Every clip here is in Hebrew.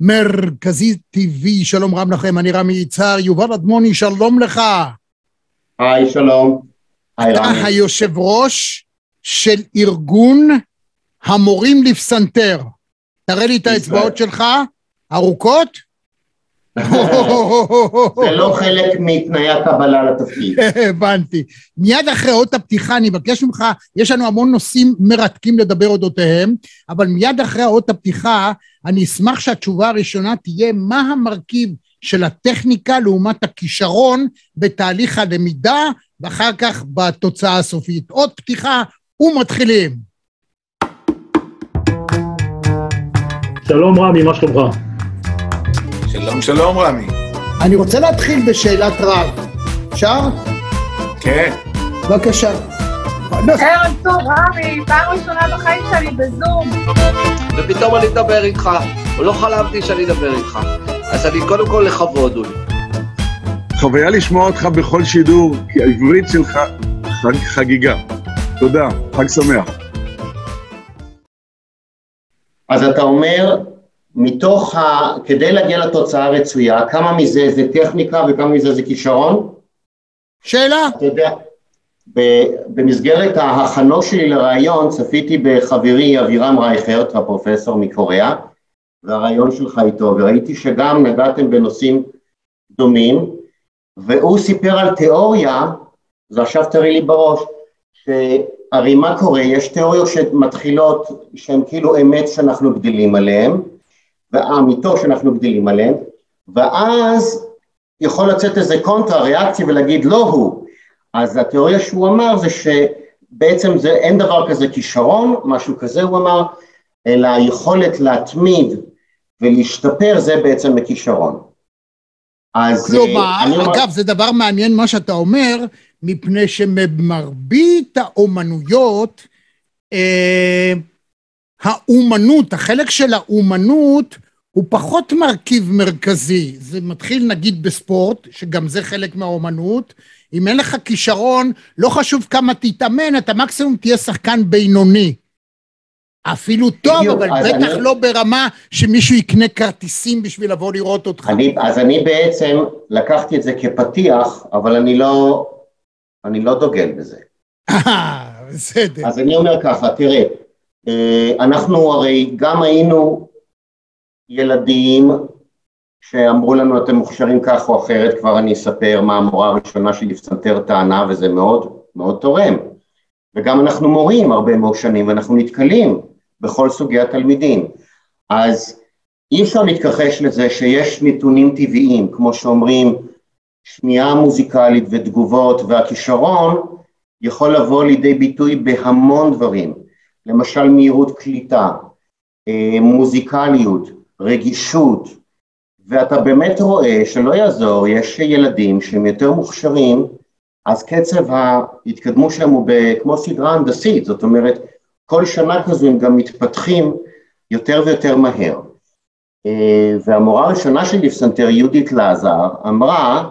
מרכזי טבעי, שלום רב לכם, אני רמי יצהר, יובל אדמוני, שלום לך. היי, שלום. היי, אתה רמי. היושב ראש של ארגון המורים לפסנתר. תראה לי את האצבעות שלך, ארוכות. זה לא חלק מתנאי הקבלה לתפקיד. הבנתי. מיד אחרי אות הפתיחה אני אבקש ממך, יש לנו המון נושאים מרתקים לדבר אודותיהם, אבל מיד אחרי אות הפתיחה אני אשמח שהתשובה הראשונה תהיה מה המרכיב של הטכניקה לעומת הכישרון בתהליך הלמידה, ואחר כך בתוצאה הסופית. אות פתיחה ומתחילים. שלום רמי, מה שלומך? שלום, שלום, רמי. אני רוצה להתחיל בשאלת רב. אפשר? כן. בבקשה. ערב טוב, רמי, פעם ראשונה בחיים שלי בזום. ופתאום אני אדבר איתך, ולא חלמתי שאני אדבר איתך. אז אני קודם כל לכבוד, אולי. חוויה לשמוע אותך בכל שידור, כי העברית שלך חג חגיגה. תודה, חג שמח. אז אתה אומר, מתוך ה... כדי להגיע לתוצאה הרצויה, כמה מזה זה טכניקה וכמה מזה זה כישרון? שאלה. אתה יודע, במסגרת ההכנות שלי לראיון צפיתי בחברי אבירם רייכרט, הפרופסור מקוריאה, והראיון שלך איתו, וראיתי שגם נגעתם בנושאים דומים, והוא סיפר על תיאוריה, זה עכשיו תראי לי בראש, שהרי מה קורה, יש תיאוריות שמתחילות, שהן כאילו אמת שאנחנו גדלים עליהן, והאמיתות שאנחנו גדלים עליהן, ואז יכול לצאת איזה קונטרה ריאקציה ולהגיד לא הוא. אז התיאוריה שהוא אמר זה שבעצם זה, אין דבר כזה כישרון, משהו כזה הוא אמר, אלא היכולת להתמיד ולהשתפר זה בעצם הכישרון. אז... כלומר, אגב, אומר... זה דבר מעניין מה שאתה אומר, מפני שמרבית האומנויות, אה, האומנות, החלק של האומנות הוא פחות מרכיב מרכזי. זה מתחיל נגיד בספורט, שגם זה חלק מהאומנות. אם אין לך כישרון, לא חשוב כמה תתאמן, אתה מקסימום תהיה שחקן בינוני. אפילו טוב, אבל בטח אני... לא ברמה שמישהו יקנה כרטיסים בשביל לבוא לראות אותך. אני, אז אני בעצם לקחתי את זה כפתיח, אבל אני לא, אני לא דוגל בזה. אה, בסדר. אז אני אומר ככה, תראה, אה, אנחנו הרי גם היינו ילדים שאמרו לנו אתם מוכשרים כך או אחרת, כבר אני אספר מה המורה הראשונה שלי פסנתר טענה וזה מאוד מאוד תורם. וגם אנחנו מורים הרבה מאוד שנים ואנחנו נתקלים בכל סוגי התלמידים. אז אי אפשר להתכחש לזה שיש נתונים טבעיים, כמו שאומרים, שמיעה מוזיקלית ותגובות והכישרון יכול לבוא לידי ביטוי בהמון דברים. למשל מהירות קליטה, אה, מוזיקליות, רגישות, ואתה באמת רואה שלא יעזור, יש ילדים שהם יותר מוכשרים, אז קצב ההתקדמות שלהם הוא כמו סדרה הנדסית, זאת אומרת, כל שנה כזו הם גם מתפתחים יותר ויותר מהר. אה, והמורה הראשונה שלי בפסנתר, יהודית לזר, אמרה,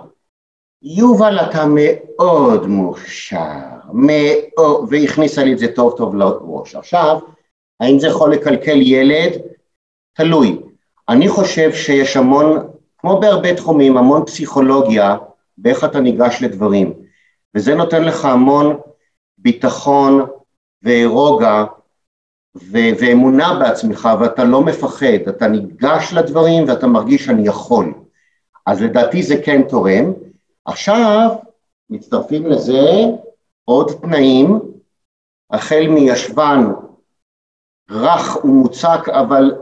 יובל אתה מאוד מוכשר, והכניסה לי את זה טוב טוב לראש. עכשיו, האם זה יכול לקלקל ילד? תלוי. אני חושב שיש המון, כמו בהרבה תחומים, המון פסיכולוגיה באיך אתה ניגש לדברים, וזה נותן לך המון ביטחון ורוגע ו- ואמונה בעצמך, ואתה לא מפחד, אתה ניגש לדברים ואתה מרגיש שאני יכול. אז לדעתי זה כן תורם. עכשיו מצטרפים לזה עוד תנאים, החל מישבן רך ומוצק אבל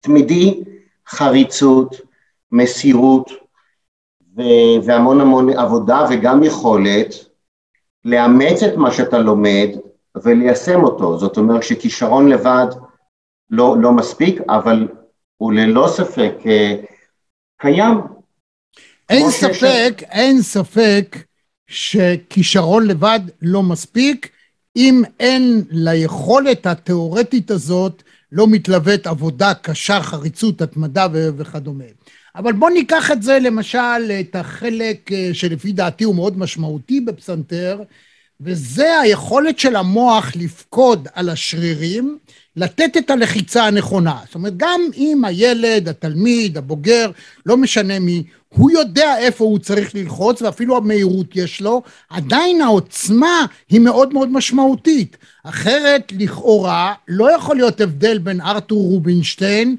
תמידי, חריצות, מסירות ו- והמון המון עבודה וגם יכולת לאמץ את מה שאתה לומד וליישם אותו, זאת אומרת שכישרון לבד לא, לא מספיק, אבל הוא ללא ספק אה, קיים. אין ספק, ש... אין ספק שכישרון לבד לא מספיק, אם אין ליכולת התיאורטית הזאת לא מתלוות עבודה קשה, חריצות, התמדה וכדומה. אבל בואו ניקח את זה למשל, את החלק אה, שלפי דעתי הוא מאוד משמעותי בפסנתר, וזה היכולת של המוח לפקוד על השרירים, לתת את הלחיצה הנכונה. זאת אומרת, גם אם הילד, התלמיד, הבוגר, לא משנה מי, הוא יודע איפה הוא צריך ללחוץ, ואפילו המהירות יש לו, עדיין העוצמה היא מאוד מאוד משמעותית. אחרת, לכאורה, לא יכול להיות הבדל בין ארתור רובינשטיין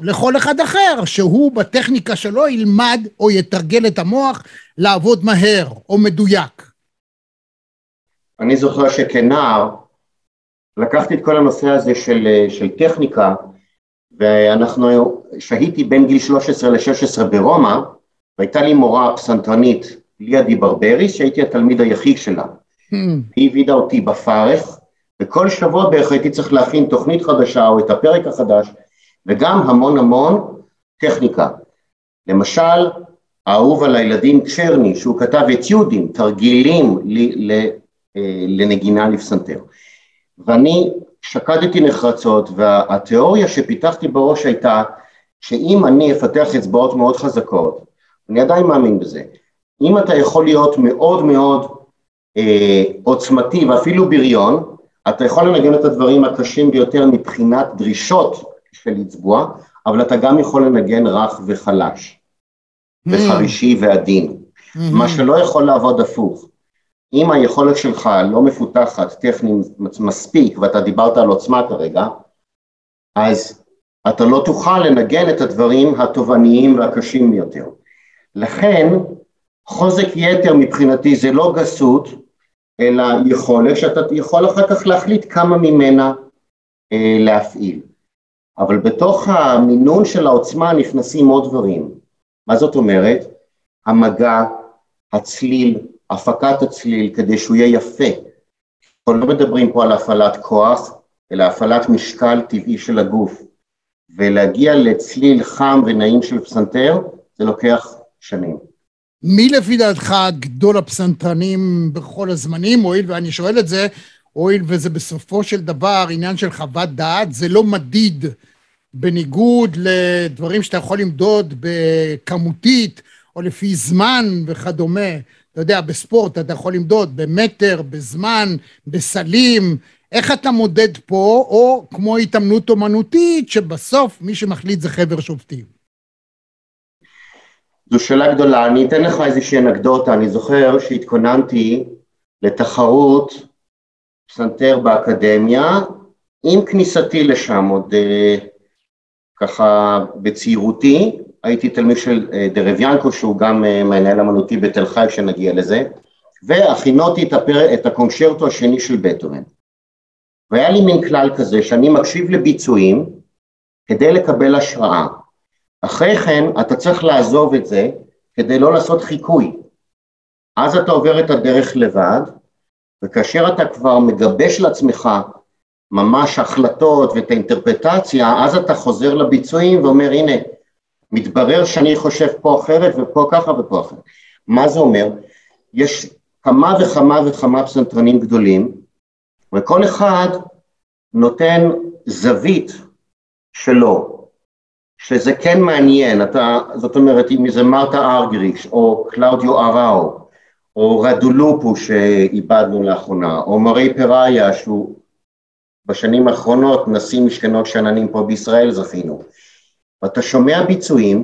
לכל אחד אחר, שהוא בטכניקה שלו ילמד או יתרגל את המוח לעבוד מהר או מדויק. אני זוכר שכנער לקחתי את כל הנושא הזה של, של טכניקה ואנחנו, שהיתי בין גיל 13 ל-16 ברומא והייתה לי מורה פסנתרנית ליה דיברבריס שהייתי התלמיד היחיד שלה. Hmm. היא העבידה אותי בפרך וכל שבוע בערך הייתי צריך להכין תוכנית חדשה או את הפרק החדש וגם המון המון טכניקה. למשל, האהוב על הילדים צ'רני, שהוא כתב אתיודים, תרגילים אה, לנגינה לפסנתר. ואני שקדתי נחרצות, והתיאוריה שפיתחתי בראש הייתה שאם אני אפתח אצבעות מאוד חזקות, אני עדיין מאמין בזה, אם אתה יכול להיות מאוד מאוד אה, עוצמתי ואפילו בריון, אתה יכול לנגן את הדברים הקשים ביותר מבחינת דרישות של לצבוע, אבל אתה גם יכול לנגן רך וחלש, mm. וחרישי ועדין, mm-hmm. מה שלא יכול לעבוד הפוך. אם היכולת שלך לא מפותחת טכנית מספיק, ואתה דיברת על עוצמה כרגע, אז אתה לא תוכל לנגן את הדברים התובעניים והקשים ביותר. לכן, חוזק יתר מבחינתי זה לא גסות, אלא יכולת שאתה יכול אחר כך להחליט כמה ממנה אה, להפעיל. אבל בתוך המינון של העוצמה נכנסים עוד דברים. מה זאת אומרת? המגע, הצליל, הפקת הצליל כדי שהוא יהיה יפה. אנחנו לא מדברים פה על הפעלת כוח, אלא הפעלת משקל טבעי של הגוף. ולהגיע לצליל חם ונעים של פסנתר, זה לוקח שנים. מי לפי דעתך גדול הפסנתרנים בכל הזמנים, הואיל ואני שואל את זה, הואיל וזה בסופו של דבר עניין של חוות דעת, זה לא מדיד בניגוד לדברים שאתה יכול למדוד בכמותית או לפי זמן וכדומה. אתה יודע, בספורט אתה יכול למדוד במטר, בזמן, בסלים, איך אתה מודד פה, או כמו התאמנות אומנותית, שבסוף מי שמחליט זה חבר שופטים. זו שאלה גדולה, אני אתן לך איזושהי אנקדוטה, אני זוכר שהתכוננתי לתחרות פסנתר באקדמיה, עם כניסתי לשם עוד אה, ככה בצעירותי, הייתי תלמיד של אה, דרביאנקו שהוא גם אה, מנהל אמנותי בתל חי שנגיע לזה, והכינותי את, הפר... את הקונשרטו השני של בטהובן. והיה לי מין כלל כזה שאני מקשיב לביצועים כדי לקבל השראה. אחרי כן אתה צריך לעזוב את זה כדי לא לעשות חיקוי. אז אתה עובר את הדרך לבד, וכאשר אתה כבר מגבש לעצמך ממש החלטות ואת האינטרפטציה, אז אתה חוזר לביצועים ואומר הנה, מתברר שאני חושב פה אחרת ופה ככה ופה אחרת. מה זה אומר? יש כמה וכמה וכמה פסנתרנים גדולים, וכל אחד נותן זווית שלו, שזה כן מעניין, אתה, זאת אומרת, אם זה מרתה ארגריש, או קלאודיו אראו, או רדולופו שאיבדנו לאחרונה, או מרי פראיה, שהוא בשנים האחרונות נשיא משכנות שאננים פה בישראל זכינו. ואתה שומע ביצועים,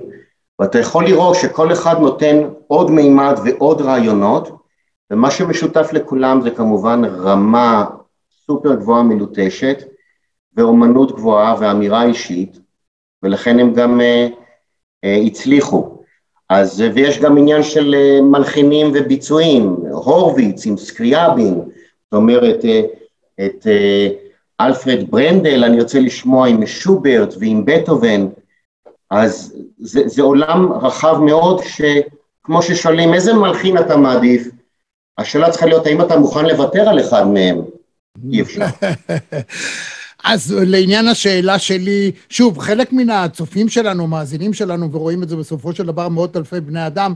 ואתה יכול לראות שכל אחד נותן עוד מימד ועוד רעיונות, ומה שמשותף לכולם זה כמובן רמה סופר גבוהה מלוטשת, ואומנות גבוהה ואמירה אישית, ולכן הם גם uh, uh, הצליחו. אז, uh, ויש גם עניין של uh, מלחינים וביצועים, הורוביץ עם סקריאבין, זאת אומרת, uh, את uh, אלפרד ברנדל, אני רוצה לשמוע עם שוברט ועם בטהובן, אז זה, זה עולם רחב מאוד, שכמו ששואלים איזה מלחין אתה מעדיף, השאלה צריכה להיות האם אתה מוכן לוותר על אחד מהם, אי אפשר. אז לעניין השאלה שלי, שוב, חלק מן הצופים שלנו, מאזינים שלנו, ורואים את זה בסופו של דבר מאות אלפי בני אדם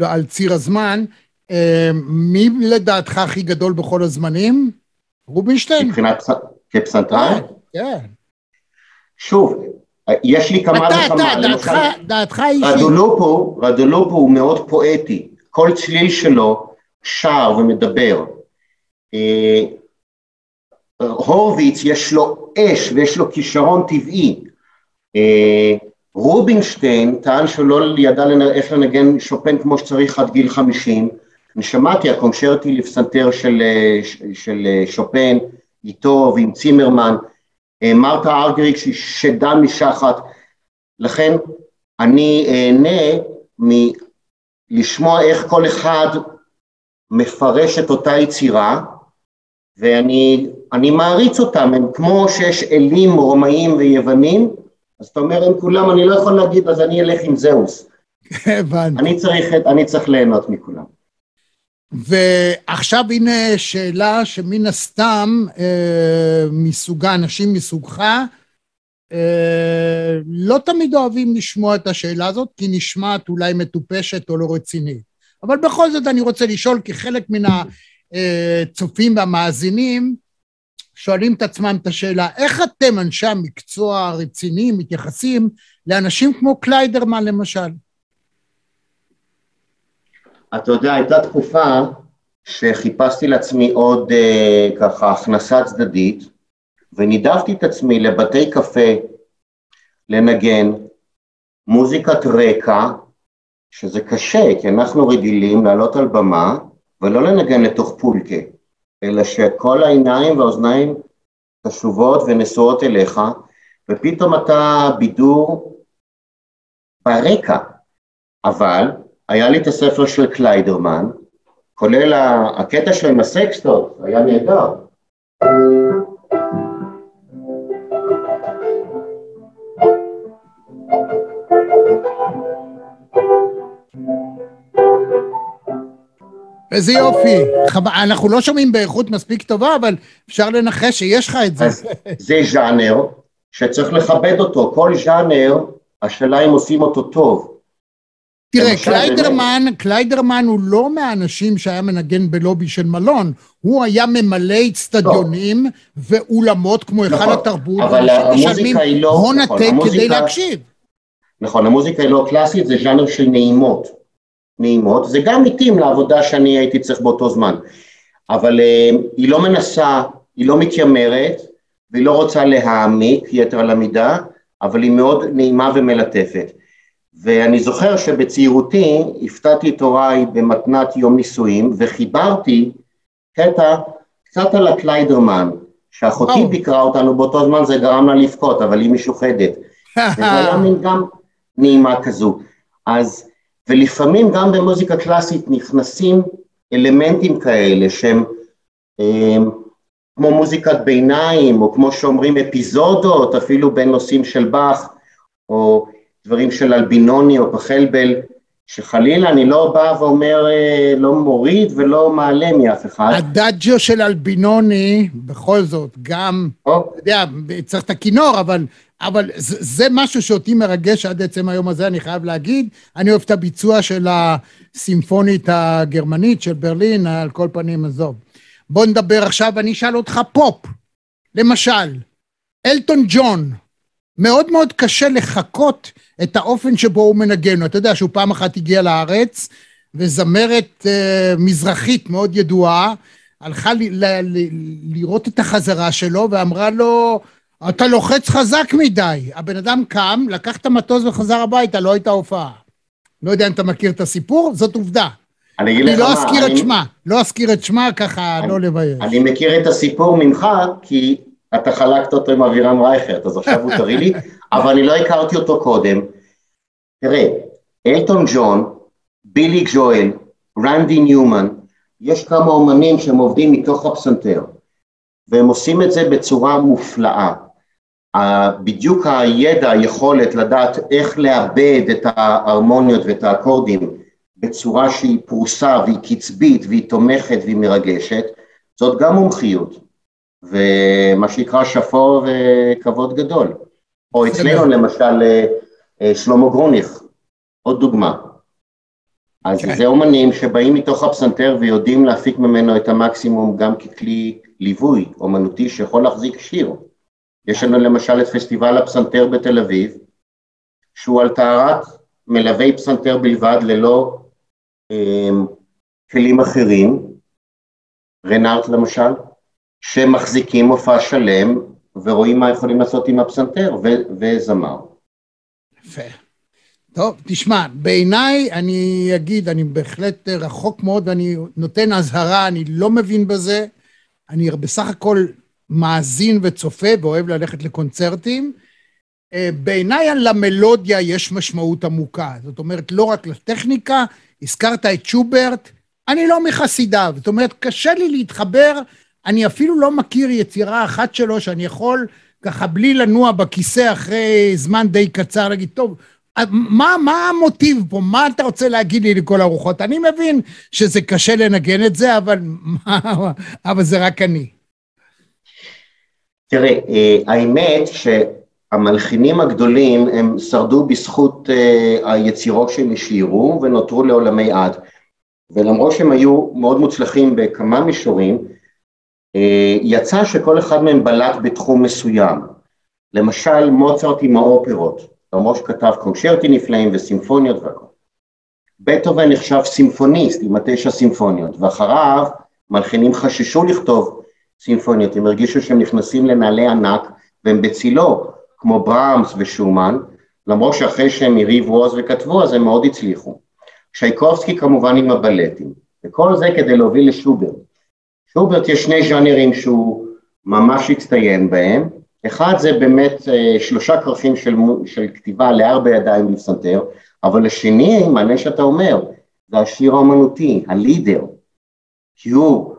על ציר הזמן, אה, מי לדעתך הכי גדול בכל הזמנים? רובינשטיין. מבחינת כפסנתרן? כן, כן. שוב, יש לי כמה וכמה, אתה, דעתך, דעתך אישית. רדולופו, רדולופו הוא מאוד פואטי, כל צליל שלו שר ומדבר. אה, הורוביץ יש לו אש ויש לו כישרון טבעי. אה, רובינשטיין טען שהוא לא ידע איך לנגן שופן כמו שצריך עד גיל חמישים. אני שמעתי הקונצ'רטי לפסנתר של, של שופן איתו ועם צימרמן, מרתה ארגריק שהיא שדה משחת, לכן אני אהנה מלשמוע איך כל אחד מפרש את אותה יצירה ואני מעריץ אותם, הם כמו שיש אלים רומאים ויוונים, אז אתה אומר הם כולם, אני לא יכול להגיד אז אני אלך עם זהוס. הבנתי. אני צריך, אני צריך ליהנות מכולם. ועכשיו הנה שאלה שמן הסתם אה, מסוגה, אנשים מסוגך, אה, לא תמיד אוהבים לשמוע את השאלה הזאת, כי נשמעת אולי מטופשת או לא רצינית. אבל בכל זאת אני רוצה לשאול, כי חלק מן הצופים והמאזינים שואלים את עצמם את השאלה, איך אתם, אנשי המקצוע הרציניים, מתייחסים לאנשים כמו קליידרמן למשל? אתה יודע, הייתה תקופה שחיפשתי לעצמי עוד אה, ככה הכנסה צדדית, ונידבתי את עצמי לבתי קפה לנגן מוזיקת רקע, שזה קשה, כי אנחנו רגילים לעלות על במה ולא לנגן לתוך פולקה, אלא שכל העיניים והאוזניים קשובות ונשואות אליך, ופתאום אתה בידור ברקע. אבל היה לי את הספר של קליידרמן, כולל הקטע שלו עם הסקסטות, היה נהדר. איזה יופי. אנחנו לא שומעים באיכות מספיק טובה, אבל אפשר לנחש שיש לך את זה. זה ז'אנר שצריך לכבד אותו. כל ז'אנר, השאלה אם עושים אותו טוב. תראה, קליידרמן. קליידרמן הוא לא מהאנשים שהיה מנגן בלובי של מלון, הוא היה ממלא אצטדיונים לא. ואולמות כמו היכל נכון, התרבות, אבל המוזיקה היא לא... הון נכון, עתק המוזיקה... כדי להקשיב. נכון, המוזיקה היא לא קלאסית, זה ז'אנר של נעימות. נעימות, זה גם מתאים לעבודה שאני הייתי צריך באותו זמן, אבל uh, היא לא מנסה, היא לא מתיימרת, והיא לא רוצה להעמיק יתר על המידה, אבל היא מאוד נעימה ומלטפת. ואני זוכר שבצעירותי הפתעתי את הוריי במתנת יום נישואים וחיברתי קטע קצת על הקליידרמן, שאחותי oh. ביקרה אותנו באותו זמן זה גרם לה לבכות, אבל היא משוחדת. וזה היה מין גם נעימה כזו. אז, ולפעמים גם במוזיקה קלאסית נכנסים אלמנטים כאלה שהם הם, כמו מוזיקת ביניים, או כמו שאומרים אפיזודות, אפילו בין נושאים של באך, או דברים של אלבינוני או פחלבל, שחלילה אני לא בא ואומר, אה, לא מוריד ולא מעלה מאף אחד. הדאג'ו של אלבינוני, בכל זאת, גם, אתה יודע, צריך את הכינור, אבל, אבל זה, זה משהו שאותי מרגש עד עצם היום הזה, אני חייב להגיד. אני אוהב את הביצוע של הסימפונית הגרמנית של ברלין, על כל פנים, עזוב. בוא נדבר עכשיו, אני אשאל אותך פופ. למשל, אלטון ג'ון, מאוד מאוד קשה לחקות את האופן שבו הוא מנגן. אתה יודע שהוא פעם אחת הגיע לארץ, וזמרת אה, מזרחית מאוד ידועה, הלכה ל, ל, ל, לראות את החזרה שלו ואמרה לו, אתה לוחץ חזק מדי. הבן אדם קם, לקח את המטוס וחזר הביתה, לא הייתה הופעה. לא יודע אם אתה מכיר את הסיפור, זאת עובדה. אני לא אני לא אזכיר את שמה, לא אזכיר את שמה ככה, לא לבייש. אני מכיר את הסיפור ממך, כי אתה חלקת אותו עם אבירם רייכרט, אז עכשיו הוא תראי לי, אבל אני לא הכרתי אותו קודם. תראה, אלטון ג'ון, בילי ג'ואל, רנדי ניומן, יש כמה אומנים שהם עובדים מתוך הפסנתר, והם עושים את זה בצורה מופלאה. בדיוק הידע, היכולת לדעת איך לאבד את ההרמוניות ואת האקורדים בצורה שהיא פרוסה והיא קצבית והיא תומכת והיא מרגשת, זאת גם מומחיות. ומה שנקרא שפו וכבוד גדול. או אצלנו למשל אה, אה, שלמה גרוניך, עוד דוגמה. אז כן. זה אומנים שבאים מתוך הפסנתר ויודעים להפיק ממנו את המקסימום גם ככלי ליווי אומנותי שיכול להחזיק שיר. יש לנו למשל את פסטיבל הפסנתר בתל אביב, שהוא על טהרת מלווי פסנתר בלבד ללא אה, כלים אחרים, רנארט למשל, שמחזיקים מופע שלם ורואים מה יכולים לעשות עם הפסנתר וזמר. יפה. טוב, תשמע, בעיניי, אני אגיד, אני בהחלט רחוק מאוד ואני נותן אזהרה, אני לא מבין בזה. אני בסך הכל מאזין וצופה ואוהב ללכת לקונצרטים. אה, בעיניי למלודיה יש משמעות עמוקה. זאת אומרת, לא רק לטכניקה, הזכרת את שוברט, אני לא מחסידיו. זאת אומרת, קשה לי להתחבר, אני אפילו לא מכיר יצירה אחת שלו שאני יכול ככה בלי לנוע בכיסא אחרי זמן די קצר להגיד, טוב, מה, מה המוטיב פה? מה אתה רוצה להגיד לי לכל הרוחות? אני מבין שזה קשה לנגן את זה, אבל, אבל זה רק אני. תראה, אה, האמת שהמלחינים הגדולים הם שרדו בזכות אה, היצירות שהם השאירו ונותרו לעולמי עד. ולמרות שהם היו מאוד מוצלחים בכמה מישורים, יצא שכל אחד מהם בלט בתחום מסוים. למשל מוצרט עם האופרות, למרות שכתב קונצ'רטים נפלאים וסימפוניות והכל. בטהובן נחשב סימפוניסט עם התשע סימפוניות, ואחריו מלחינים חששו לכתוב סימפוניות, הם הרגישו שהם נכנסים לנעלי ענק והם בצילו, כמו ברמס ושומן, למרות שאחרי שהם הריבו עוז וכתבו אז הם מאוד הצליחו. שייקובסקי כמובן עם הבלטים, וכל זה כדי להוביל לשוברט. שוברט יש שני ז'אנרים שהוא ממש הצטיין בהם, אחד זה באמת אה, שלושה כרכים של, של כתיבה לארבע ידיים בפסנתר, אבל השני, מעניין שאתה אומר, זה השיר האומנותי, הלידר, כי הוא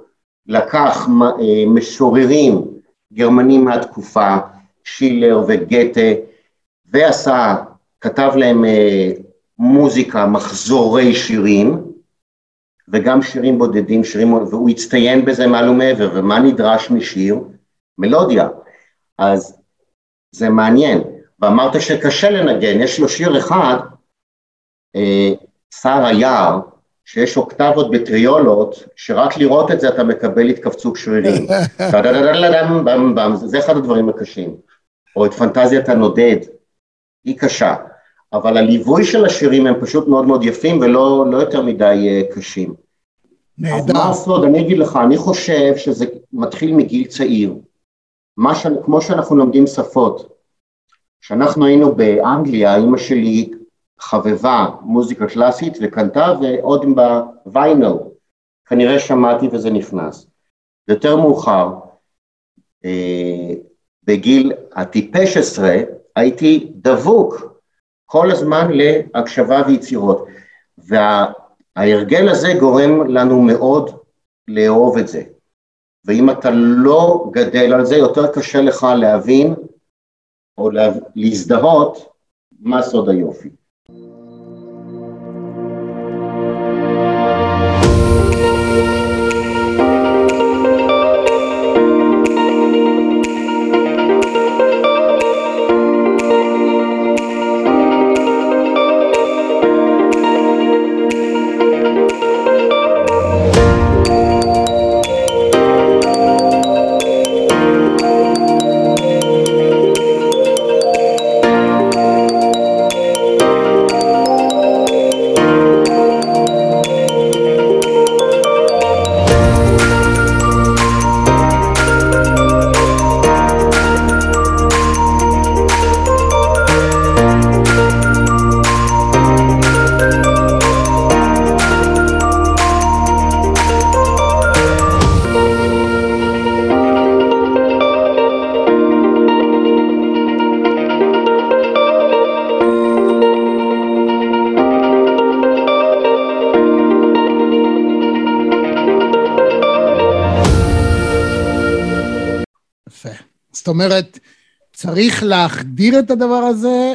לקח אה, משוררים גרמנים מהתקופה, שילר וגתה, ועשה, כתב להם אה, מוזיקה, מחזורי שירים, וגם שירים בודדים, שירים, והוא הצטיין בזה מעל ומעבר, ומה נדרש משיר? מלודיה. אז זה מעניין. ואמרת שקשה לנגן, יש לו שיר אחד, אה, שר היער, שיש אוקטבות בטריולות, שרק לראות את זה אתה מקבל התכווצות שרירים. זה אחד הדברים הקשים. או את פנטזיית הנודד, היא קשה. אבל הליווי של השירים הם פשוט מאוד מאוד יפים ולא לא יותר מדי אה, קשים. נהדר. מה הסוד? אני אגיד לך, אני חושב שזה מתחיל מגיל צעיר. ש... כמו שאנחנו לומדים שפות. כשאנחנו היינו באנגליה, אימא שלי חבבה מוזיקה קלאסית וקנתה ועוד בוויינל, כנראה שמעתי וזה נכנס. יותר מאוחר, אה, בגיל הטיפש עשרה, הייתי דבוק כל הזמן להקשבה ויצירות. וההרגל הזה גורם לנו מאוד לאהוב את זה. ואם אתה לא גדל על זה, יותר קשה לך להבין או להזדהות מה סוד היופי. צריך להחדיר את הדבר הזה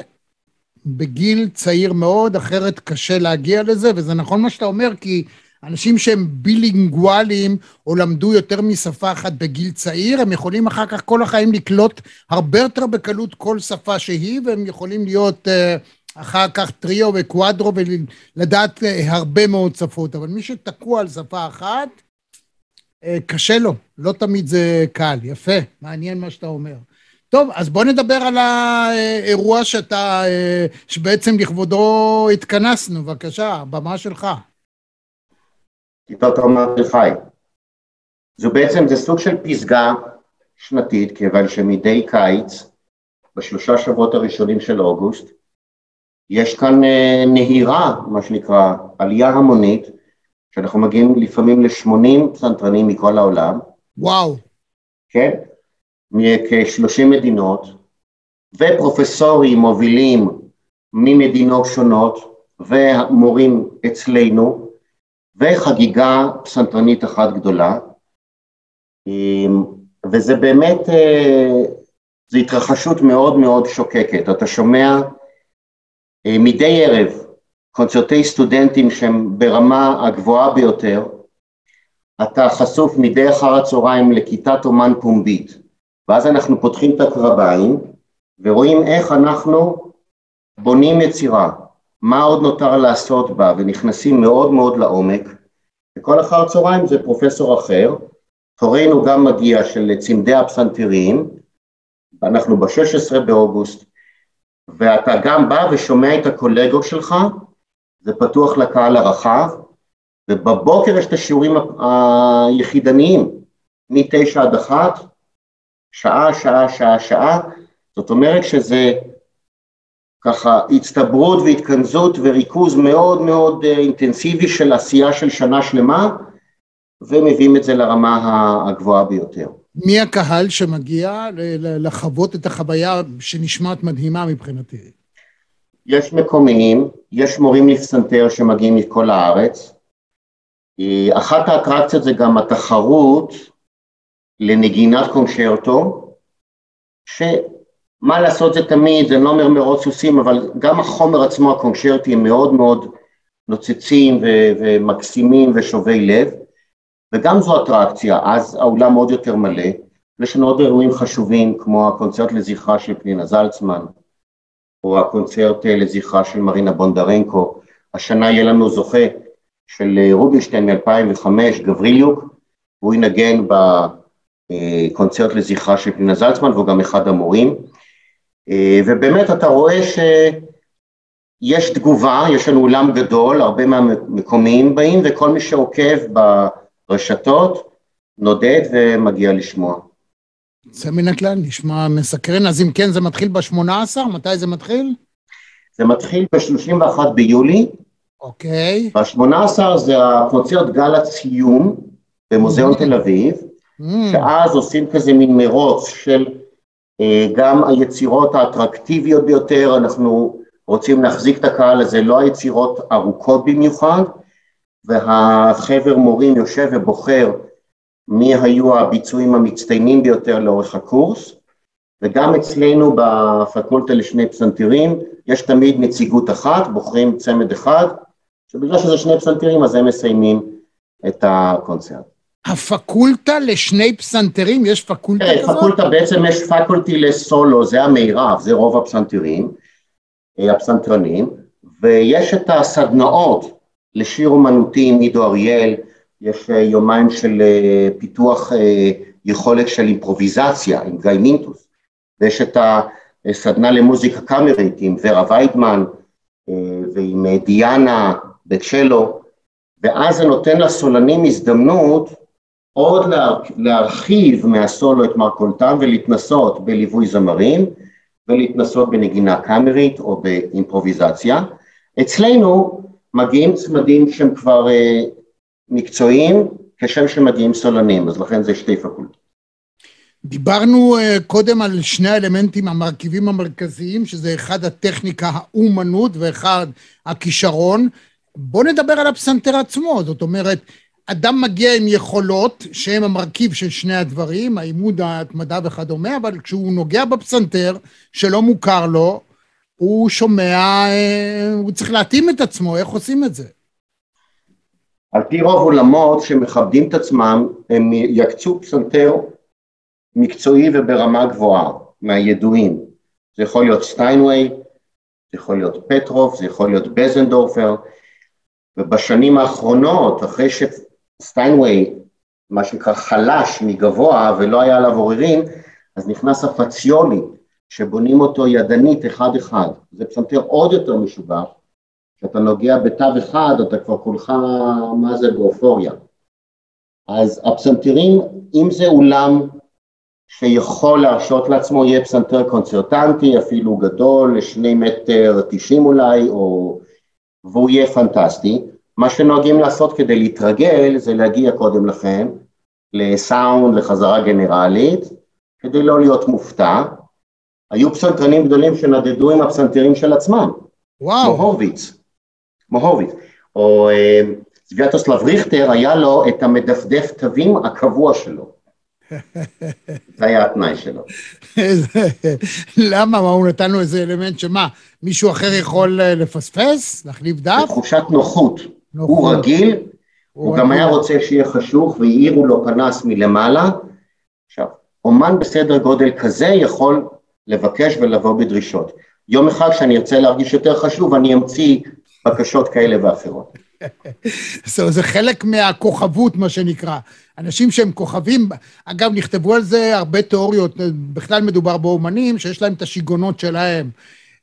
בגיל צעיר מאוד, אחרת קשה להגיע לזה, וזה נכון מה שאתה אומר, כי אנשים שהם בילינגואלים או למדו יותר משפה אחת בגיל צעיר, הם יכולים אחר כך כל החיים לקלוט הרבה יותר בקלות כל שפה שהיא, והם יכולים להיות uh, אחר כך טריו וקוואדרו ולדעת uh, הרבה מאוד שפות. אבל מי שתקוע על שפה אחת, אה, קשה לו, לא תמיד זה קל, יפה, מעניין מה שאתה אומר. טוב, אז בוא נדבר על האירוע שאתה, אה, שבעצם לכבודו התכנסנו, בבקשה, הבמה שלך. כיתות תומר תל חי. זו בעצם, זה סוג של פסגה שנתית, כיוון שמדי קיץ, בשלושה שבועות הראשונים של אוגוסט, יש כאן אה, נהירה, מה שנקרא, עלייה המונית, שאנחנו מגיעים לפעמים ל-80 פסנתרנים מכל העולם. וואו. כן, מכ-30 מדינות, ופרופסורים מובילים ממדינות שונות, ומורים אצלנו, וחגיגה פסנתרנית אחת גדולה. אמ, וזה באמת, אה, זו התרחשות מאוד מאוד שוקקת. אתה שומע אה, מדי ערב קונצרטי סטודנטים שהם ברמה הגבוהה ביותר, אתה חשוף מדי אחר הצהריים לכיתת אומן פומבית, ואז אנחנו פותחים את הקרביים ורואים איך אנחנו בונים יצירה, מה עוד נותר לעשות בה, ונכנסים מאוד מאוד לעומק, וכל אחר הצהריים זה פרופסור אחר, תורנו גם מגיע של צמדי הפסנתרים, אנחנו ב-16 באוגוסט, ואתה גם בא ושומע את הקולגות שלך, זה פתוח לקהל הרחב, ובבוקר יש את השיעורים היחידניים, מתשע עד אחת, שעה, שעה, שעה, שעה, זאת אומרת שזה ככה הצטברות והתכנסות וריכוז מאוד מאוד אה, אינטנסיבי של עשייה של שנה שלמה, ומביאים את זה לרמה הגבוהה ביותר. מי הקהל שמגיע לחוות את החוויה שנשמעת מדהימה מבחינתי? יש מקומיים, יש מורים לפסנתר שמגיעים מכל הארץ. אה, אחת האטרקציות זה גם התחרות לנגינת קונצ'רטו, שמה לעשות זה תמיד, זה לא אומר מרוץ סוסים, אבל גם החומר עצמו, הקונצ'רטי, הם מאוד מאוד נוצצים ו- ומקסימים ושובי לב, וגם זו אטרקציה, אז האולם עוד יותר מלא. יש לנו עוד אירועים חשובים, כמו הקונצרט לזכרה של פנינה זלצמן, או הקונצרט אה, לזכרה של מרינה בונדרנקו. השנה יהיה לנו זוכה של אה, רובינשטיין מ-2005, גבריליוק, והוא ינגן בקונצרט לזכרה של פנינה זלצמן, והוא גם אחד המורים. אה, ובאמת אתה רואה שיש תגובה, יש לנו אולם גדול, הרבה מהמקומיים באים, וכל מי שעוקב ברשתות נודד ומגיע לשמוע. יוצא מן הכלל, נשמע מסקרן. אז אם כן, זה מתחיל ב-18? מתי זה מתחיל? זה מתחיל ב-31 ביולי. אוקיי. ב-18 זה הקונצרט גל הציום במוזיאון mm-hmm. תל אביב. שאז עושים כזה מין מרוץ של אה, גם היצירות האטרקטיביות ביותר, אנחנו רוצים להחזיק את הקהל הזה, לא היצירות ארוכות במיוחד, והחבר מורים יושב ובוחר מי היו הביצועים המצטיינים ביותר לאורך הקורס, וגם אצלנו בפקולטה לשני פסנתרים יש תמיד נציגות אחת, בוחרים צמד אחד, שבגלל שזה שני פסנתרים אז הם מסיימים את הקונצרט. הפקולטה לשני פסנתרים, יש פקולטה כן, כזאת? פקולטה, בעצם יש פקולטי לסולו, זה המירב, זה רוב הפסנתרים, אה, הפסנתרנים, ויש את הסדנאות לשיר אומנותי עם עידו אריאל, יש אה, יומיים של אה, פיתוח אה, יכולת של אימפרוביזציה עם גיא מינטוס, ויש את הסדנה למוזיקה קאמרית עם ורה ויידמן ועם דיאנה בצ'לו, ואז זה נותן לסולנים הזדמנות עוד להרחיב מהסולו את מרכולתם ולהתנסות בליווי זמרים ולהתנסות בנגינה קאמרית או באימפרוביזציה. אצלנו מגיעים צמדים שהם כבר מקצועיים כשם שמגיעים סולנים, אז לכן זה שתי פקולטות. דיברנו uh, קודם על שני האלמנטים המרכיבים המרכזיים, שזה אחד הטכניקה, האומנות, ואחד הכישרון. בואו נדבר על הפסנתר עצמו, זאת אומרת, אדם מגיע עם יכולות שהם המרכיב של שני הדברים, העימוד, ההתמדה וכדומה, אבל כשהוא נוגע בפסנתר שלא מוכר לו, הוא שומע, uh, הוא צריך להתאים את עצמו, איך עושים את זה? על פי רוב עולמות שמכבדים את עצמם, הם יקצו פסנתר מקצועי וברמה גבוהה, מהידועים. זה יכול להיות סטיינווי, זה יכול להיות פטרוף, זה יכול להיות בזנדורפר, ובשנים האחרונות, אחרי שסטיינווי, מה שנקרא חלש מגבוה ולא היה עליו עוררין, אז נכנס הפציולי, שבונים אותו ידנית אחד-אחד. זה פסנתר עוד יותר משובח, כשאתה נוגע בתו אחד, אתה כבר כולך, מה זה באופוריה. אז הפסנתרים, אם זה אולם שיכול להרשות לעצמו, יהיה פסנתר קונצרטנטי, אפילו גדול, לשני מטר תשעים אולי, או... והוא יהיה פנטסטי. מה שנוהגים לעשות כדי להתרגל זה להגיע קודם לכן לסאונד, לחזרה גנרלית, כדי לא להיות מופתע. היו פסנתרנים גדולים שנדדו עם הפסנתרים של עצמם. וואו. כמו הורוביץ. כמו הורוביץ. או סביאטוסלב אה, ריכטר, היה לו את המדפדף תווים הקבוע שלו. זה היה התנאי שלו. למה? מה, הוא נתן לו איזה אלמנט שמה, מישהו אחר יכול אה, לפספס? להחליף דף? תחושת נוחות. הוא רגיל, הוא גם היה רוצה שיהיה חשוך והעירו לו פנס מלמעלה. עכשיו, אומן בסדר גודל כזה יכול לבקש ולבוא בדרישות. יום אחד כשאני ארצה להרגיש יותר חשוב, אני אמציא בקשות כאלה ואחרות. so, זה חלק מהכוכבות, מה שנקרא. אנשים שהם כוכבים, אגב, נכתבו על זה הרבה תיאוריות, בכלל מדובר באומנים שיש להם את השיגעונות שלהם.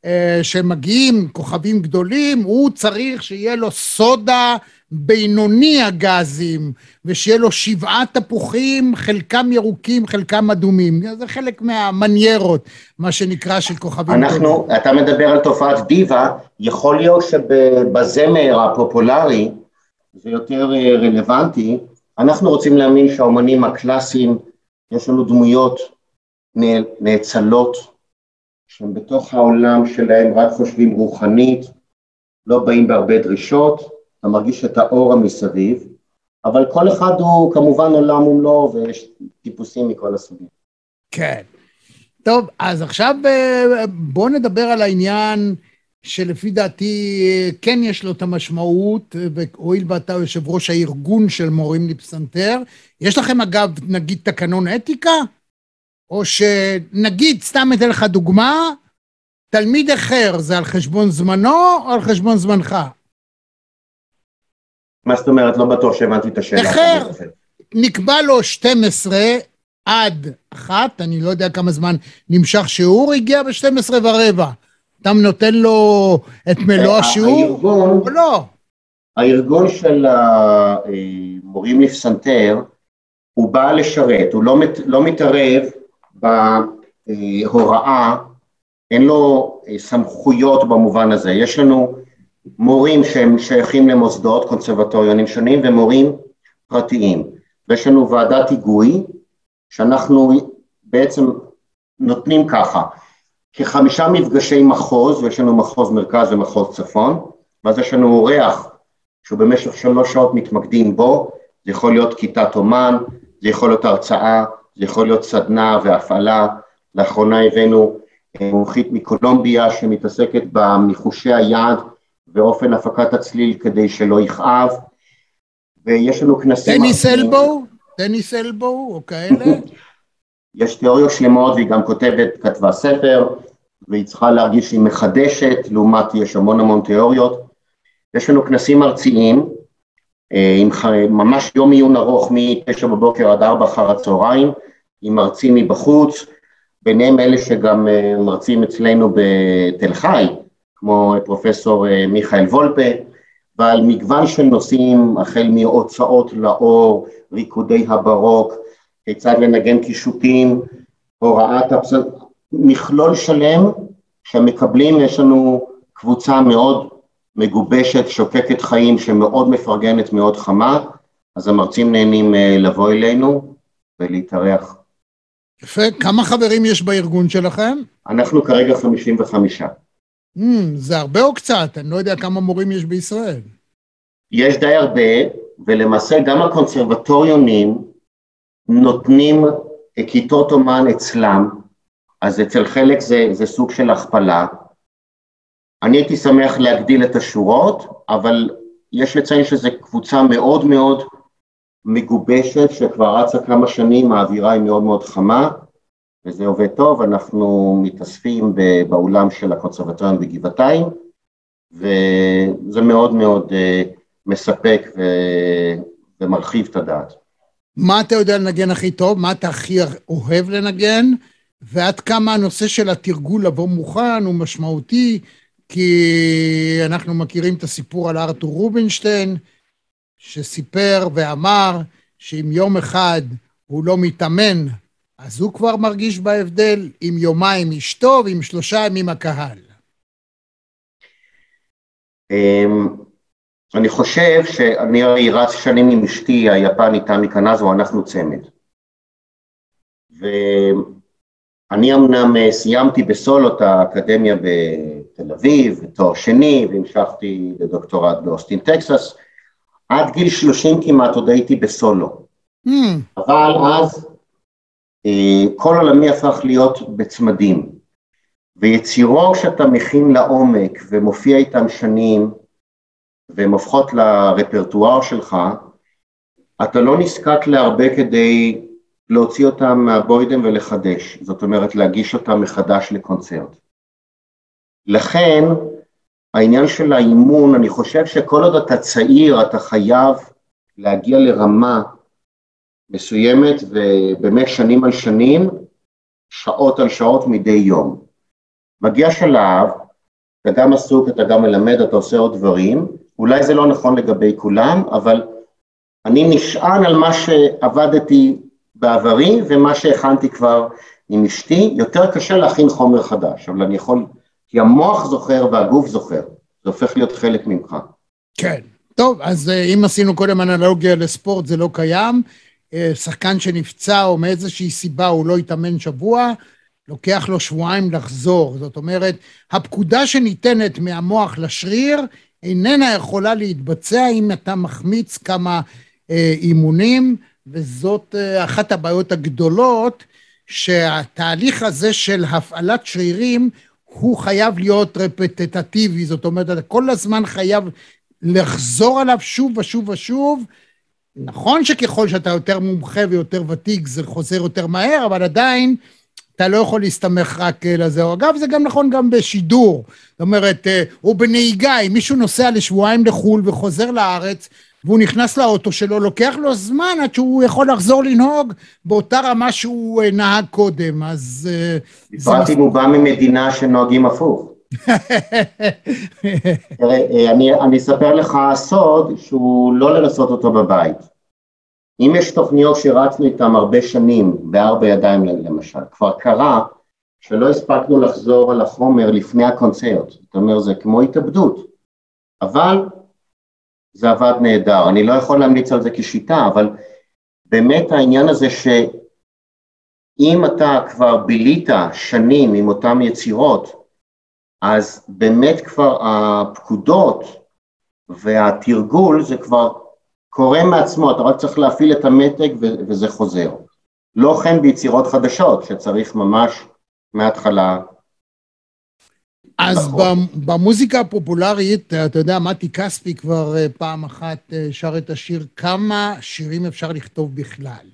אה, שמגיעים כוכבים גדולים, הוא צריך שיהיה לו סודה בינוני הגזים, ושיהיה לו שבעה תפוחים, חלקם ירוקים, חלקם אדומים. זה חלק מהמניירות, מה שנקרא, של כוכבים אנחנו, גדולים. אתה מדבר על תופעת דיווה, יכול להיות שבזמר הפופולרי, זה יותר אה, רלוונטי, אנחנו רוצים להאמין שהאומנים הקלאסיים, יש לנו דמויות נאצלות, שהם בתוך העולם שלהם רק חושבים רוחנית, לא באים בהרבה דרישות, אתה מרגיש את האור המסביב, אבל כל אחד הוא כמובן עולם ומלואו ויש טיפוסים מכל הסוגים. כן. טוב, אז עכשיו אה, בואו נדבר על העניין שלפי דעתי אה, כן יש לו את המשמעות, והואיל ואתה יושב ראש הארגון של מורים לפסנתר, יש לכם אגב, נגיד, תקנון אתיקה? או שנגיד, סתם אתן לך דוגמה, תלמיד אחר זה על חשבון זמנו או על חשבון זמנך? מה זאת אומרת? לא בטוח שהבנתי את השאלה. אחר, נקבע לו 12 עד 1, אני לא יודע כמה זמן נמשך שיעור, הגיע ב-12 ורבע. אתה נותן לו את מלוא אה, השיעור הארגון, או לא? הארגון של המורים לפסנתר, הוא בא לשרת, הוא לא, מת, לא מתערב בהוראה, אין לו אה, סמכויות במובן הזה. יש לנו מורים שהם שייכים למוסדות, קונסרבטוריונים שונים, ומורים פרטיים. ויש לנו ועדת היגוי, שאנחנו בעצם נותנים ככה, כחמישה מפגשי מחוז, ויש לנו מחוז מרכז ומחוז צפון, ואז יש לנו אורח שהוא במשך שלוש שעות מתמקדים בו, זה יכול להיות כיתת אומן, זה יכול להיות הרצאה, זה יכול להיות סדנה והפעלה, לאחרונה הבאנו אה, מומחית מקולומביה שמתעסקת במחושי היד ואופן הפקת הצליל כדי שלא יכאב, ויש לנו כנסים... טניס אלבו? טניס אלבו או כאלה? יש תיאוריות שלמות והיא גם כותבת, כתבה ספר, והיא צריכה להרגיש שהיא מחדשת, לעומת יש המון המון תיאוריות. יש לנו כנסים ארציים, עם ממש יום עיון ארוך מ-9 בבוקר עד 4 אחר הצהריים, עם מרצים מבחוץ, ביניהם אלה שגם אה, מרצים אצלנו בתל חי, כמו פרופסור אה, מיכאל וולפה, ועל מגוון של נושאים, החל מהוצאות לאור, ריקודי הברוק, כיצד לנגן קישוטים, הוראת הפסל, מכלול שלם שמקבלים, יש לנו קבוצה מאוד מגובשת, שוקקת חיים, שמאוד מפרגנת, מאוד חמה, אז המרצים נהנים אה, לבוא אלינו ולהתארח. יפה, כמה חברים יש בארגון שלכם? אנחנו כרגע 55. Mm, זה הרבה או קצת? אני לא יודע כמה מורים יש בישראל. יש די הרבה, ולמעשה גם הקונסרבטוריונים נותנים כיתות אומן אצלם, אז אצל חלק זה, זה סוג של הכפלה. אני הייתי שמח להגדיל את השורות, אבל יש לציין שזו קבוצה מאוד מאוד מגובשת, שכבר רצה כמה שנים, האווירה היא מאוד מאוד חמה, וזה עובד טוב, אנחנו מתאספים באולם של הקונסרבטוריון בגבעתיים, וזה מאוד מאוד אה, מספק ומרחיב את הדעת. מה אתה יודע לנגן הכי טוב? מה אתה הכי אוהב לנגן? ועד כמה הנושא של התרגול לבוא מוכן הוא משמעותי, כי אנחנו מכירים את הסיפור על ארתור רובינשטיין, שסיפר ואמר שאם יום אחד הוא לא מתאמן, אז הוא כבר מרגיש בהבדל, אם יומיים אשתו ואם שלושה ימים הקהל. אמ, אני חושב שאני הרי רץ שנים עם אשתי היפנית תמי קנזו, אנחנו צמד. ואני אמנם אה, סיימתי בסולו את האקדמיה בתל אביב, תואר שני, והמשכתי לדוקטורט באוסטין, טקסס. עד גיל 30 כמעט עוד הייתי בסולו. Mm. אבל אז אה, כל עולמי הפך להיות בצמדים. ויצירות שאתה מכין לעומק ומופיע איתם שנים, והן הופכות לרפרטואר שלך, אתה לא נזקק להרבה כדי להוציא אותם מהבוידם ולחדש, זאת אומרת להגיש אותם מחדש לקונצרט. לכן העניין של האימון, אני חושב שכל עוד אתה צעיר אתה חייב להגיע לרמה מסוימת ובאמת שנים על שנים, שעות על שעות מדי יום. מגיע שלב, אתה גם עסוק, אתה גם מלמד, אתה עושה עוד דברים, אולי זה לא נכון לגבי כולם, אבל אני נשען על מה שעבדתי בעברי ומה שהכנתי כבר עם אשתי, יותר קשה להכין חומר חדש, אבל אני יכול, כי המוח זוכר והגוף זוכר, זה הופך להיות חלק ממך. כן. טוב, אז אה, אם עשינו קודם אנלוגיה לספורט, זה לא קיים. אה, שחקן שנפצע או מאיזושהי סיבה הוא לא התאמן שבוע, לוקח לו שבועיים לחזור. זאת אומרת, הפקודה שניתנת מהמוח לשריר איננה יכולה להתבצע אם אתה מחמיץ כמה אה, אימונים, וזאת אה, אחת הבעיות הגדולות, שהתהליך הזה של הפעלת שרירים הוא חייב להיות רפטטטיבי, זאת אומרת, אתה כל הזמן חייב לחזור עליו שוב ושוב ושוב. נכון שככל שאתה יותר מומחה ויותר ותיק זה חוזר יותר מהר, אבל עדיין אתה לא יכול להסתמך רק אה, לזה. אגב, זה גם נכון גם בשידור. זאת אומרת, אה, או בנהיגה, אם מישהו נוסע לשבועיים לחו"ל וחוזר לארץ, והוא נכנס לאוטו שלו, לוקח לו זמן עד שהוא יכול לחזור לנהוג באותה רמה שהוא אה, נהג קודם, אז... בפרט אם הוא בא ממדינה שנוהגים הפוך. תראה, אני, אני אספר לך סוד שהוא לא לנסות אותו בבית. אם יש תוכניות שרצנו איתן הרבה שנים, בארבע ידיים למשל, כבר קרה שלא הספקנו לחזור על החומר לפני הקונצרט, זאת אומרת זה כמו התאבדות, אבל זה עבד נהדר, אני לא יכול להמליץ על זה כשיטה, אבל באמת העניין הזה שאם אתה כבר בילית שנים עם אותן יצירות, אז באמת כבר הפקודות והתרגול זה כבר קורה מעצמו, אתה רק צריך להפעיל את המתג וזה חוזר. לא כן ביצירות חדשות, שצריך ממש מההתחלה. אז במוזיקה הפופולרית, אתה יודע, מתי כספי כבר אה, פעם אחת אה, שר את השיר, כמה שירים אפשר לכתוב בכלל.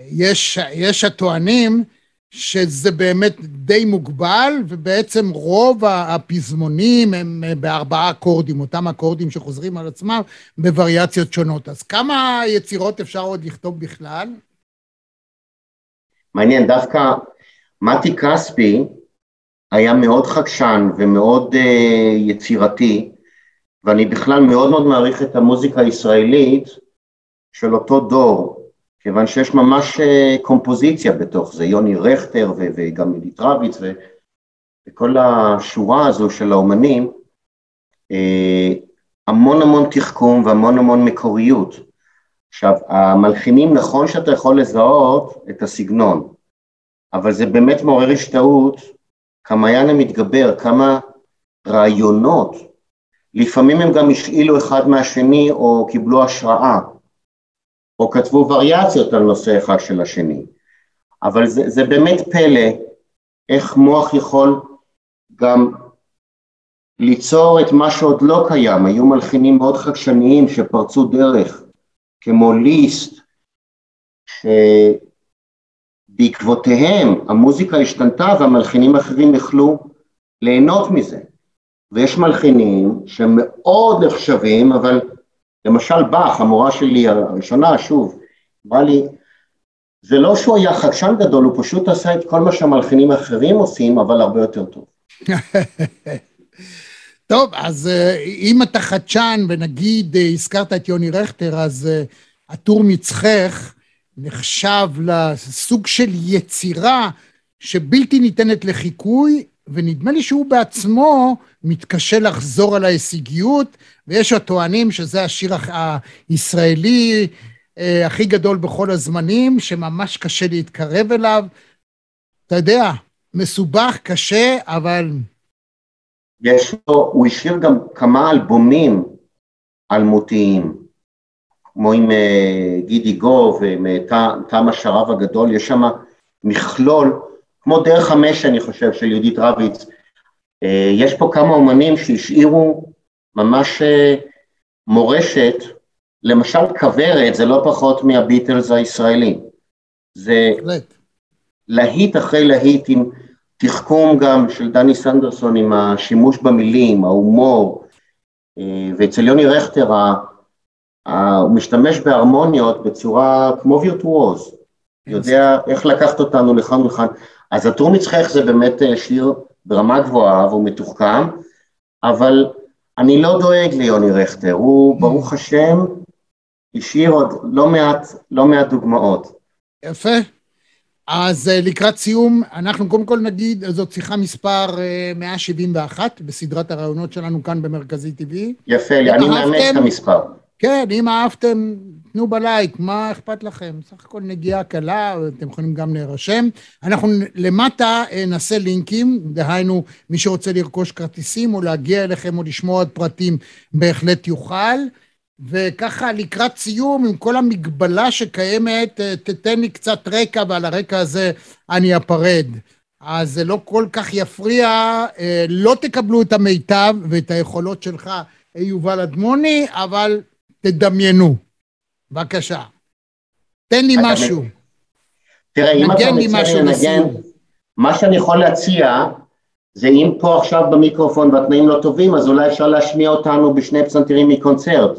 יש, יש הטוענים שזה באמת די מוגבל, ובעצם רוב הפזמונים הם אה, בארבעה אקורדים, אותם אקורדים שחוזרים על עצמם בווריאציות שונות. אז כמה יצירות אפשר עוד לכתוב בכלל? מעניין, דווקא מתי כספי היה מאוד חדשן ומאוד uh, יצירתי, ואני בכלל מאוד מאוד מעריך את המוזיקה הישראלית של אותו דור, כיוון שיש ממש אה, קומפוזיציה בתוך זה, יוני רכטר וגם אדית רביץ וכל השורה הזו של האומנים, אה, המון המון תחכום והמון המון מקוריות. עכשיו, המלחינים, נכון שאתה יכול לזהות את הסגנון, אבל זה באמת מעורר השתאות כמה היה להם מתגבר, כמה רעיונות, לפעמים הם גם השאילו אחד מהשני או קיבלו השראה. או כתבו וריאציות על נושא אחד של השני. אבל זה, זה באמת פלא איך מוח יכול גם ליצור את מה שעוד לא קיים, היו מלחינים מאוד חדשניים שפרצו דרך, כמו ליסט, שבעקבותיהם המוזיקה השתנתה והמלחינים האחרים יכלו ליהנות מזה. ויש מלחינים שהם מאוד נחשבים, אבל למשל באך, המורה שלי הראשונה, שוב, אמרה לי, זה לא שהוא היה חדשן גדול, הוא פשוט עשה את כל מה שהמלחינים האחרים עושים, אבל הרבה יותר טוב. טוב, אז אה, אם אתה חדשן, ונגיד אה, הזכרת את יוני רכטר, אז אה, הטור מצחך נחשב לסוג של יצירה שבלתי ניתנת לחיקוי, ונדמה לי שהוא בעצמו מתקשה לחזור על ההישגיות, ויש הטוענים שזה השיר הישראלי אה, הכי גדול בכל הזמנים, שממש קשה להתקרב אליו. אתה יודע, מסובך, קשה, אבל... יש לו, הוא השאיר גם כמה אלבומים אלמותיים, כמו עם uh, גידי גוב ועם uh, תם השרב הגדול, יש שם מכלול, כמו דרך חמש אני חושב, של יהודית רביץ. Uh, יש פה כמה אומנים שהשאירו ממש מורשת, למשל כוורת זה לא פחות מהביטלס הישראלים. זה להיט אחרי להיט עם תחכום גם של דני סנדרסון עם השימוש במילים, ההומור, אה, ואצל יוני רכטר הוא משתמש בהרמוניות בצורה כמו וירטואוז, יודע איך לקחת אותנו לכאן ולכאן. אז הטור מצחך זה באמת אה, שיר ברמה גבוהה והוא מתוחכם, אבל אני לא דואג ליוני רכטר, הוא mm. ברוך השם השאיר עוד לא מעט, לא מעט דוגמאות. יפה. אז אה, לקראת סיום, אנחנו קודם כל נגיד, זאת שיחה מספר 171 אה, בסדרת הרעיונות שלנו כאן במרכזי TV. יפה לי, אני מאמץ את המספר. כן, אם אהבתם, תנו בלייק, מה אכפת לכם? סך הכל נגיעה קלה, אתם יכולים גם להירשם. אנחנו למטה אה, נעשה לינקים, דהיינו, מי שרוצה לרכוש כרטיסים או להגיע אליכם או לשמוע עוד פרטים, בהחלט יוכל. וככה לקראת סיום, עם כל המגבלה שקיימת, אה, תתן לי קצת רקע, ועל הרקע הזה אני אפרד. אז זה לא כל כך יפריע, אה, לא תקבלו את המיטב ואת היכולות שלך, יובל אדמוני, אבל תדמיינו. בבקשה. תן לי משהו. תראה, אם אתה מציע לנגן, מה שאני יכול להציע, זה אם פה עכשיו במיקרופון והתנאים לא טובים, אז אולי אפשר להשמיע אותנו בשני פסנתרים מקונצרט.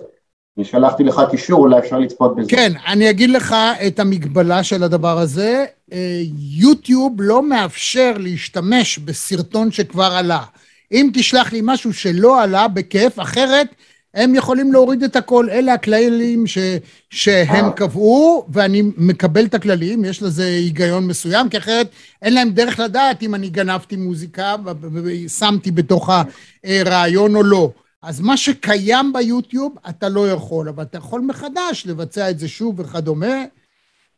אני שלחתי לך קישור, אולי אפשר לצפות בזה. כן, אני אגיד לך את המגבלה של הדבר הזה. אה, יוטיוב לא מאפשר להשתמש בסרטון שכבר עלה. אם תשלח לי משהו שלא עלה, בכיף, אחרת הם יכולים להוריד את הכל. אלה הכללים ש, שהם אה. קבעו, ואני מקבל את הכללים, יש לזה היגיון מסוים, כי אחרת אין להם דרך לדעת אם אני גנבתי מוזיקה ושמתי בתוך הרעיון או לא. אז מה שקיים ביוטיוב, אתה לא יכול, אבל אתה יכול מחדש לבצע את זה שוב וכדומה.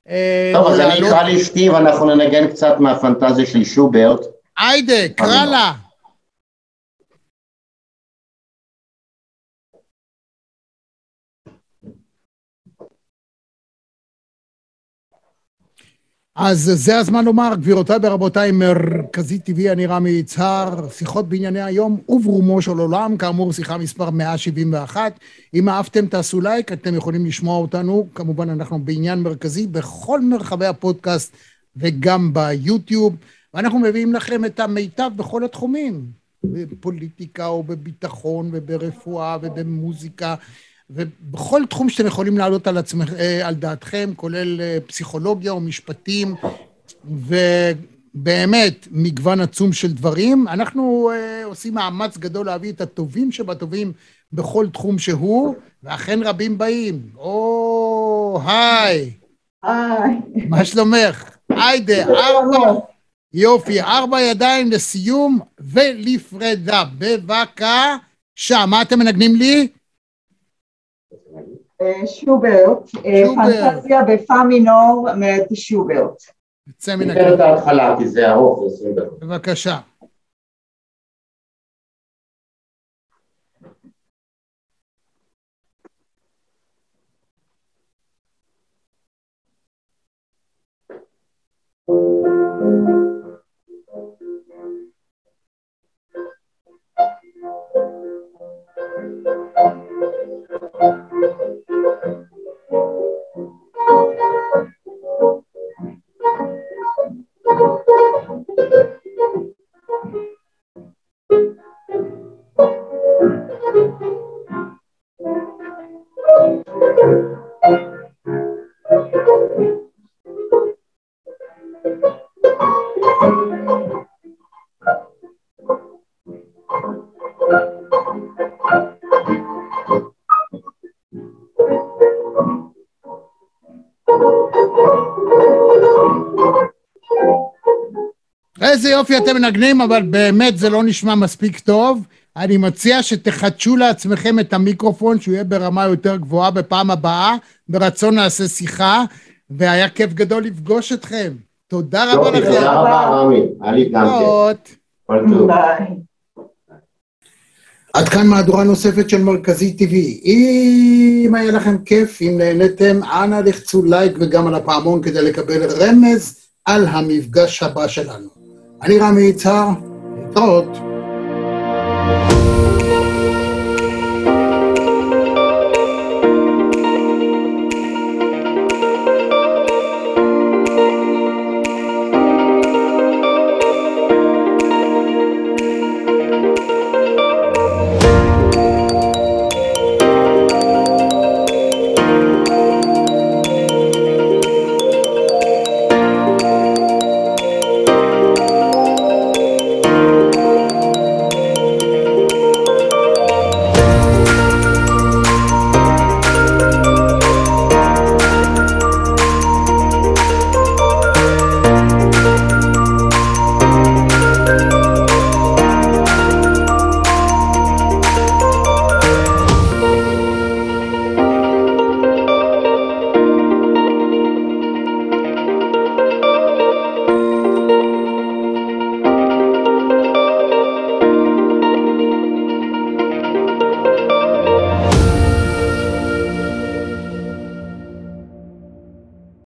אה, טוב, אז אני אקרא לאשתי ואנחנו ננגן קצת מהפנטזיה של שוברט. היידה, קרא לה. אז זה הזמן לומר, גבירותיי ורבותיי, מרכזי טבעי, אני רמי יצהר, שיחות בענייני היום וברומו של עולם, כאמור שיחה מספר 171. אם אהבתם תעשו לייק, אתם יכולים לשמוע אותנו, כמובן אנחנו בעניין מרכזי בכל מרחבי הפודקאסט וגם ביוטיוב, ואנחנו מביאים לכם את המיטב בכל התחומים, בפוליטיקה או בביטחון וברפואה ובמוזיקה. ובכל תחום שאתם יכולים להעלות על, עצמכ, אה, על דעתכם, כולל אה, פסיכולוגיה או משפטים, ובאמת מגוון עצום של דברים. אנחנו uh, עושים מאמץ גדול להביא את הטובים שבטובים בכל תחום שהוא, ואכן רבים באים. או, היי. היי. מה שלומך? היידה, ארבע. יופי, ארבע ידיים לסיום ולפרידה. בבקשה, מה אתם מנגנים לי? שוברט, פנטזיה בפא מינור מאת שוברט. יוצא מן הכלל. את ההתחלה כי זה ארוך, בבקשה. יופי אתם מנגנים, אבל באמת זה לא נשמע מספיק טוב. אני מציע שתחדשו לעצמכם את המיקרופון, שהוא יהיה ברמה יותר גבוהה בפעם הבאה. ברצון נעשה שיחה, והיה כיף גדול לפגוש אתכם. תודה רבה לכם. תודה רבה, רמי. היה לי גם. ביי. עד כאן מהדורה נוספת של מרכזי TV. אם היה לכם כיף, אם נהניתם, אנא לחצו לייק וגם על הפעמון כדי לקבל רמז על המפגש הבא שלנו. אני רמי יצהר, להתראות.